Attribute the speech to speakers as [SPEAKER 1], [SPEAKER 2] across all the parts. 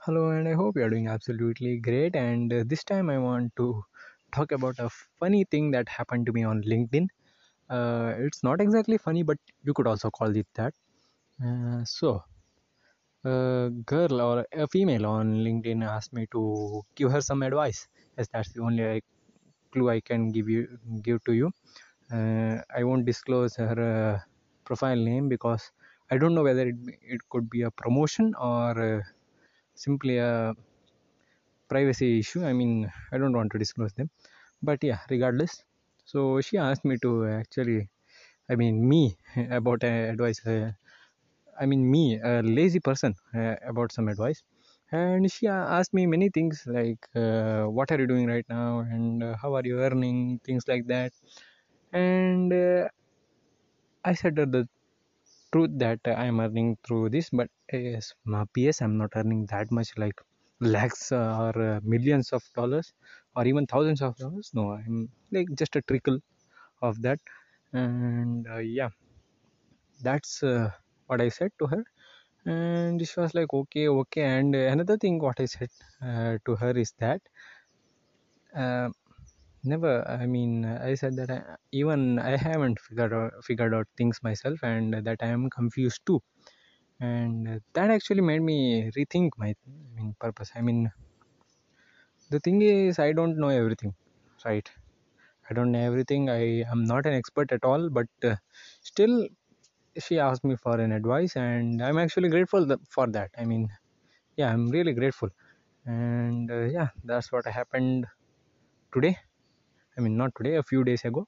[SPEAKER 1] Hello, and I hope you're doing absolutely great. And uh, this time, I want to talk about a funny thing that happened to me on LinkedIn. Uh, it's not exactly funny, but you could also call it that. Uh, so, a girl or a female on LinkedIn asked me to give her some advice, as that's the only uh, clue I can give you give to you. Uh, I won't disclose her uh, profile name because I don't know whether it it could be a promotion or uh, simply a privacy issue. I mean i don't want to disclose them. But yeah regardless. So she asked me to actually i mean me about uh, advice uh, i mean me a lazy person uh, about some advice. And she asked me many things like uh, what are you doing right now? And uh, how are you earning? Things like that. And uh, i said that truth that uh, i'm earning through this but yes my ps i'm not earning that much like lakhs uh, or uh, millions of dollars or even thousands of dollars. No i'm like just a trickle of that. And uh, yeah that's uh, what i said to her. And she was like okay okay. And another thing what i said uh, to her is that uh, never i mean i said that I, even i haven't figured out figured out things myself and that i am confused too. And that actually made me rethink my I mean purpose. I mean the thing is i don't know everything right? I don't know everything. I am not an expert at all but uh, still she asked me for an advice and i'm actually grateful th- for that. I mean yeah i'm really grateful. And uh, yeah that's what happened today i mean not today a few days ago.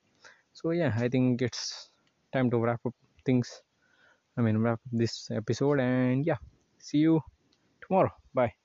[SPEAKER 1] So yeah i think it's time to wrap up things. I mean wrap up this episode and yeah see you tomorrow. Bye